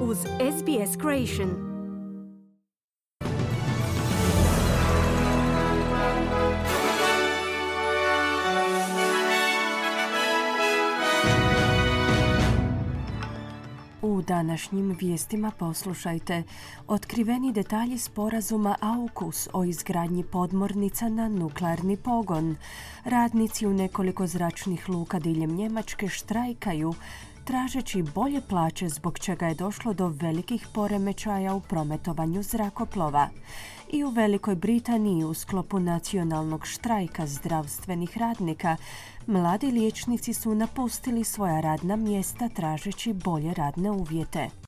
uz SBS Creation. U današnjim vijestima poslušajte otkriveni detalji sporazuma AUKUS o izgradnji podmornica na nuklearni pogon. Radnici u nekoliko zračnih luka diljem Njemačke štrajkaju tražeći bolje plaće zbog čega je došlo do velikih poremećaja u prometovanju zrakoplova. I u Velikoj Britaniji u sklopu nacionalnog štrajka zdravstvenih radnika mladi liječnici su napustili svoja radna mjesta tražeći bolje radne uvjete.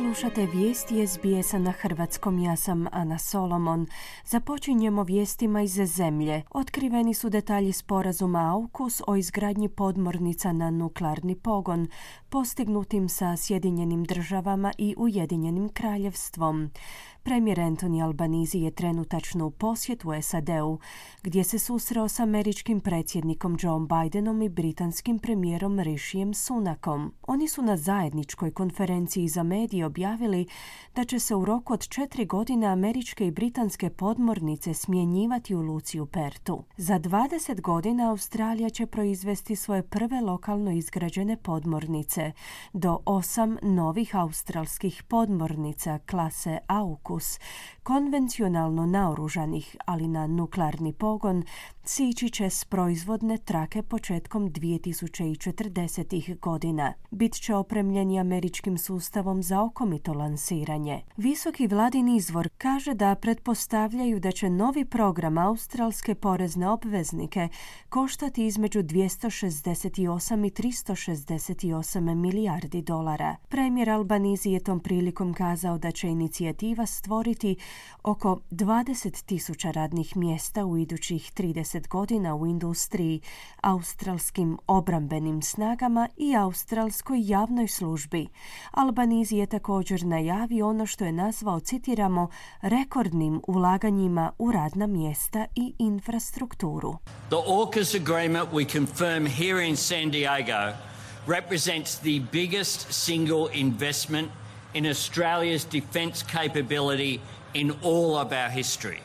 Slušate vijesti SBS-a na hrvatskom, ja sam Ana Solomon. Započinjemo vijestima iz zemlje. Otkriveni su detalji sporazuma AUKUS o izgradnji podmornica na nuklearni pogon, postignutim sa Sjedinjenim državama i Ujedinjenim kraljevstvom. Premijer Anthony Albanizi je trenutačno u posjetu SAD-u, gdje se susreo s američkim predsjednikom Joe Bidenom i britanskim premijerom Rishijem Sunakom. Oni su na zajedničkoj konferenciji za medije objavili da će se u roku od četiri godine američke i britanske podmornice smjenjivati u Luci u Pertu. Za 20 godina Australija će proizvesti svoje prve lokalno izgrađene podmornice, do osam novih australskih podmornica klase Konvencionalno naoružanih, ali na nuklearni pogon, sići će s proizvodne trake početkom 2040. godina. Bit će opremljeni američkim sustavom za okomito lansiranje. Visoki vladin izvor kaže da pretpostavljaju da će novi program australske porezne obveznike koštati između 268 i 368 milijardi dolara. Premijer Albanizi je tom prilikom kazao da će inicijativa stvoriti oko 20 tisuća radnih mjesta u idućih 30 godina u industriji, australskim obrambenim snagama i australskoj javnoj službi. Albanizi je također najavio ono što je nazvao, citiramo, rekordnim ulaganjima u radna mjesta i infrastrukturu. The AUKUS agreement we confirm here in San Diego represents the biggest single investment in Australia's defence capability in all of our history.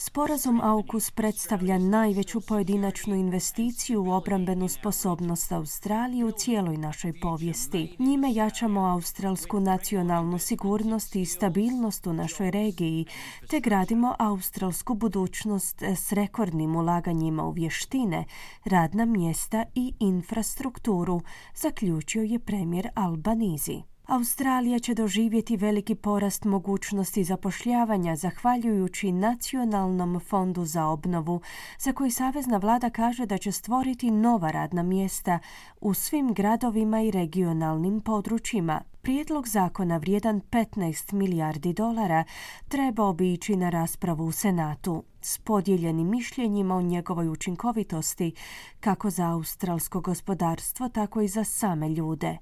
Sporazum AUKUS predstavlja najveću pojedinačnu investiciju u obrambenu sposobnost Australije u cijeloj našoj povijesti. Njime jačamo australsku nacionalnu sigurnost i stabilnost u našoj regiji, te gradimo australsku budućnost s rekordnim ulaganjima u vještine, radna mjesta i infrastrukturu, zaključio je premijer Albanizi. Australija će doživjeti veliki porast mogućnosti zapošljavanja zahvaljujući Nacionalnom fondu za obnovu, za koji Savezna vlada kaže da će stvoriti nova radna mjesta u svim gradovima i regionalnim područjima. Prijedlog zakona vrijedan 15 milijardi dolara trebao bi ići na raspravu u Senatu s podijeljenim mišljenjima o njegovoj učinkovitosti kako za australsko gospodarstvo, tako i za same ljude.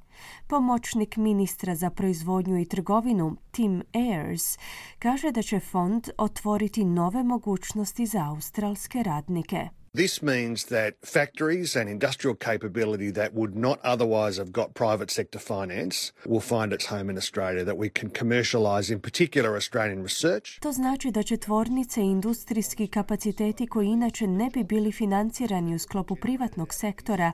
Pomoćnik ministra za proizvodnju i trgovinu Tim Ayers kaže da će fond otvoriti nove mogućnosti za australske radnike. This means that factories and industrial capability that would not otherwise have got private sector finance will find its home in Australia, that we can commercialise in particular Australian research. To znači da će tvornice i industrijski kapaciteti koji inače ne bi bili financirani u sklopu privatnog sektora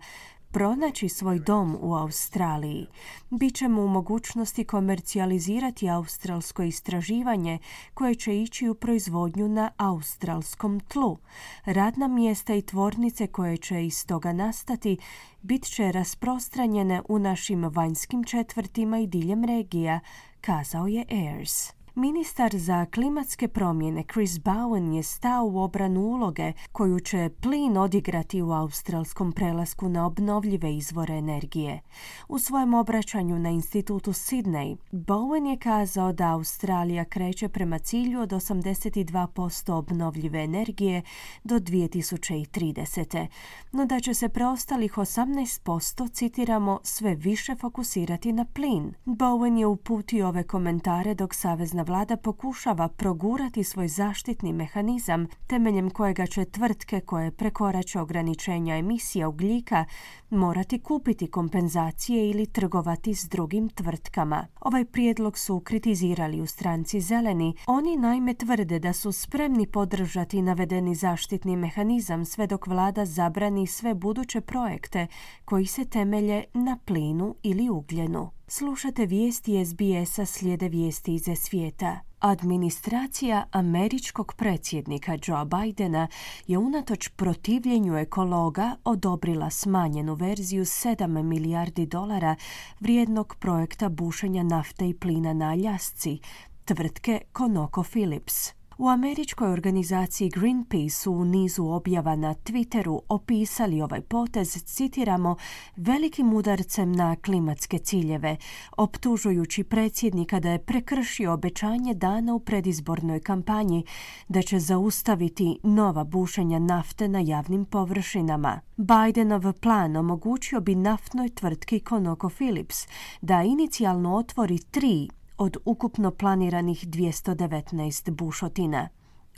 pronaći svoj dom u Australiji. Bićemo u mogućnosti komercijalizirati australsko istraživanje koje će ići u proizvodnju na australskom tlu. Radna mjesta i tvornice koje će iz toga nastati bit će rasprostranjene u našim vanjskim četvrtima i diljem regija, kazao je Ayers. Ministar za klimatske promjene Chris Bowen je stao u obranu uloge koju će plin odigrati u australskom prelasku na obnovljive izvore energije. U svojem obraćanju na institutu Sydney, Bowen je kazao da Australija kreće prema cilju od 82% obnovljive energije do 2030. No da će se preostalih 18%, citiramo, sve više fokusirati na plin. Bowen je uputio ove komentare dok Savezna vlada pokušava progurati svoj zaštitni mehanizam temeljem kojega će tvrtke koje prekorače ograničenja emisija ugljika morati kupiti kompenzacije ili trgovati s drugim tvrtkama. Ovaj prijedlog su kritizirali u stranci zeleni. Oni naime tvrde da su spremni podržati navedeni zaštitni mehanizam sve dok vlada zabrani sve buduće projekte koji se temelje na plinu ili ugljenu. Slušate vijesti SBS-a slijede vijesti iz svijeta. Administracija američkog predsjednika Joe Bidena je unatoč protivljenju ekologa odobrila smanjenu verziju 7 milijardi dolara vrijednog projekta bušenja nafte i plina na Aljasci, tvrtke ConocoPhillips. U američkoj organizaciji Greenpeace su u nizu objava na Twitteru opisali ovaj potez, citiramo, velikim udarcem na klimatske ciljeve, optužujući predsjednika da je prekršio obećanje dana u predizbornoj kampanji da će zaustaviti nova bušenja nafte na javnim površinama. Bidenov plan omogućio bi naftnoj tvrtki ConocoPhillips da inicijalno otvori tri od ukupno planiranih 219 bušotina.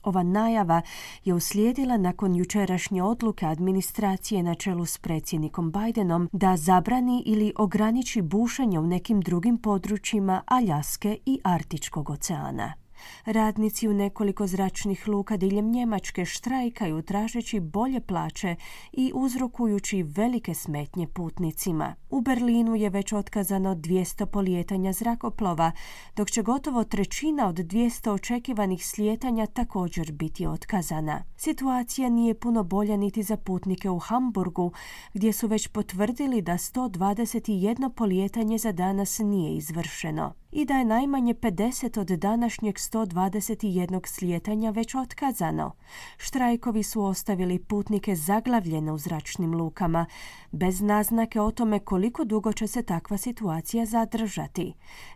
Ova najava je uslijedila nakon jučerašnje odluke administracije na čelu s predsjednikom Bidenom da zabrani ili ograniči bušenje u nekim drugim područjima Aljaske i Artičkog oceana. Radnici u nekoliko zračnih luka diljem Njemačke štrajkaju tražeći bolje plaće i uzrokujući velike smetnje putnicima. U Berlinu je već otkazano 200 polijetanja zrakoplova, dok će gotovo trećina od 200 očekivanih slijetanja također biti otkazana. Situacija nije puno bolja niti za putnike u Hamburgu, gdje su već potvrdili da 121 polijetanje za danas nije izvršeno i da je najmanje 50 od današnjeg 121 slijetanja već otkazano. Štrajkovi su ostavili putnike zaglavljene u zračnim lukama, bez naznake o tome koliko dugo će se takva situacija zadržati.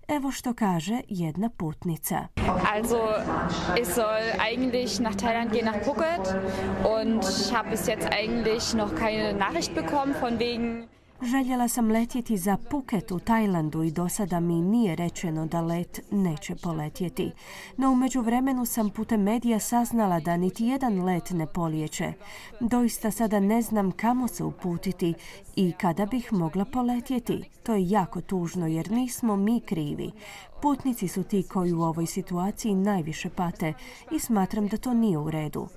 Evo što kaže jedna putnica. Also, ich soll eigentlich nach Thailand gehen, nach Phuket und habe bis jetzt eigentlich noch keine Nachricht bekommen von wegen Željela sam letjeti za Phuket u Tajlandu i do sada mi nije rečeno da let neće poletjeti. No u međuvremenu sam putem medija saznala da niti jedan let ne polijeće. Doista sada ne znam kamo se uputiti i kada bih mogla poletjeti. To je jako tužno jer nismo mi krivi. Putnici su ti koji u ovoj situaciji najviše pate i smatram da to nije u redu.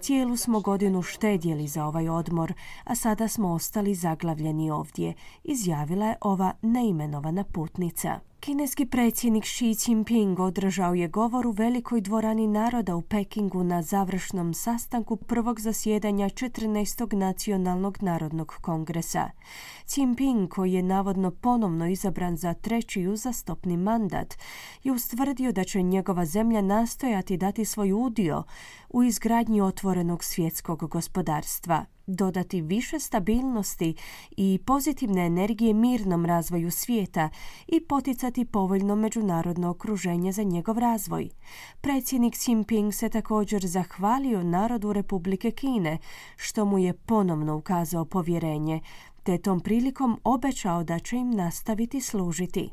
Cijelu smo godinu štedjeli za ovaj odmor, a sada smo ostali zaglavljeni ovdje, izjavila je ova neimenovana putnica. Kineski predsjednik Xi Jinping održao je govor u velikoj dvorani naroda u Pekingu na završnom sastanku prvog zasjedanja 14. nacionalnog narodnog kongresa. Jinping, koji je navodno ponovno izabran za treći uzastopni mandat, je ustvrdio da će njegova zemlja nastojati dati svoj udio u izgradnji otvorenog svjetskog gospodarstva dodati više stabilnosti i pozitivne energije mirnom razvoju svijeta i poticati povoljno međunarodno okruženje za njegov razvoj. Predsjednik Xi Jinping se također zahvalio narodu Republike Kine, što mu je ponovno ukazao povjerenje, te tom prilikom obećao da će im nastaviti služiti.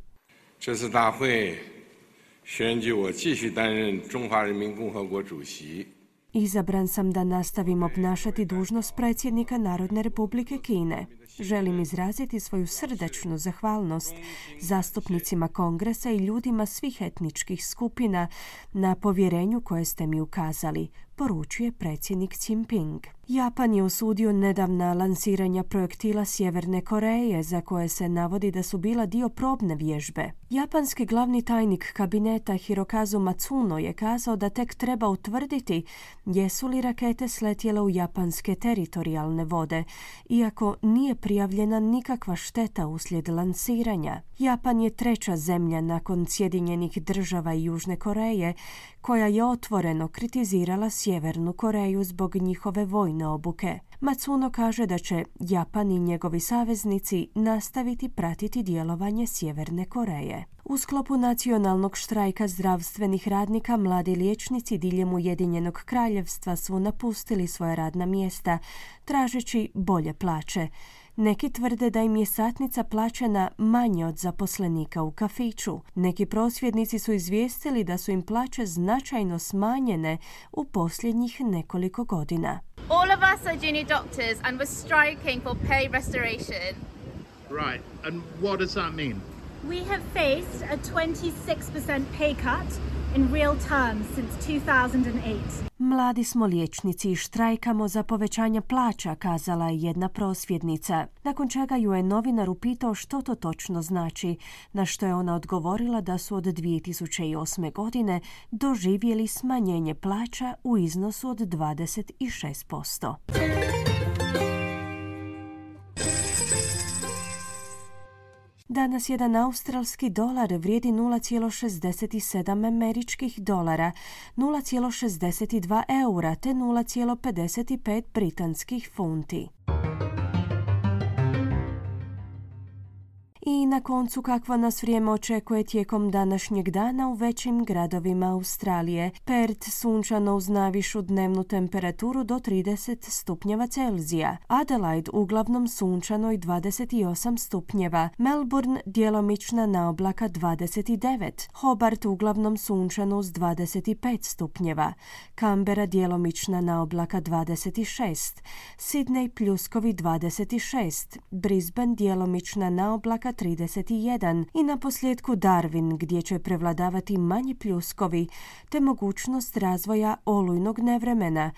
Izabran sam da nastavim obnašati dužnost predsjednika Narodne republike Kine. Želim izraziti svoju srdečnu zahvalnost zastupnicima kongresa i ljudima svih etničkih skupina na povjerenju koje ste mi ukazali, poručuje predsjednik Jinping. Japan je osudio nedavna lansiranja projektila Sjeverne Koreje za koje se navodi da su bila dio probne vježbe. Japanski glavni tajnik kabineta Hirokazu Matsuno je kazao da tek treba utvrditi jesu li rakete sletjele u japanske teritorijalne vode, iako nije prijavljena nikakva šteta uslijed lansiranja. Japan je treća zemlja nakon Sjedinjenih država i Južne Koreje koja je otvoreno kritizirala Sjevernu Koreju zbog njihove vojne obuke. Matsuno kaže da će Japan i njegovi saveznici nastaviti pratiti djelovanje Sjeverne Koreje. U sklopu nacionalnog štrajka zdravstvenih radnika mladi liječnici diljem Ujedinjenog kraljevstva su napustili svoja radna mjesta, tražeći bolje plaće. Neki tvrde da im je satnica plaćena manje od zaposlenika u kafiću. Neki prosvjednici su izvijestili da su im plaće značajno smanjene u posljednjih nekoliko godina. All of us are junior doctors and we're striking for pay restoration. Right, and what does that mean? We have faced a 26% pay cut in real terms since 2008. Mladi smo liječnici i štrajkamo za povećanje plaća, kazala je jedna prosvjednica, nakon čega ju je novinar upitao što to točno znači, na što je ona odgovorila da su od 2008. godine doživjeli smanjenje plaća u iznosu od 26%. Danas jedan australski dolar vrijedi 0,67 američkih dolara, 0,62 eura te 0,55 britanskih funti. I na koncu kakva nas vrijeme očekuje tijekom današnjeg dana u većim gradovima Australije. Perth sunčano uz najvišu dnevnu temperaturu do 30 stupnjeva Celzija. Adelaide uglavnom sunčano i 28 stupnjeva. Melbourne djelomična na oblaka 29. Hobart uglavnom sunčano uz 25 stupnjeva. Canberra djelomična na oblaka 26. Sydney pljuskovi 26. Brisbane djelomična na oblaka 31 i na posljedku Darwin gdje će prevladavati manji pljuskovi te mogućnost razvoja olujnog nevremena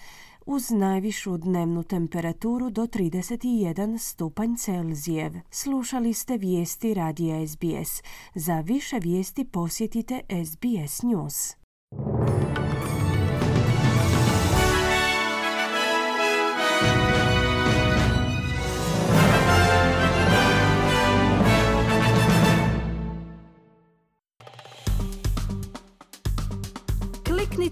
uz najvišu dnevnu temperaturu do 31 stupanj Celzijev. Slušali ste vijesti radija SBS. Za više vijesti posjetite SBS News.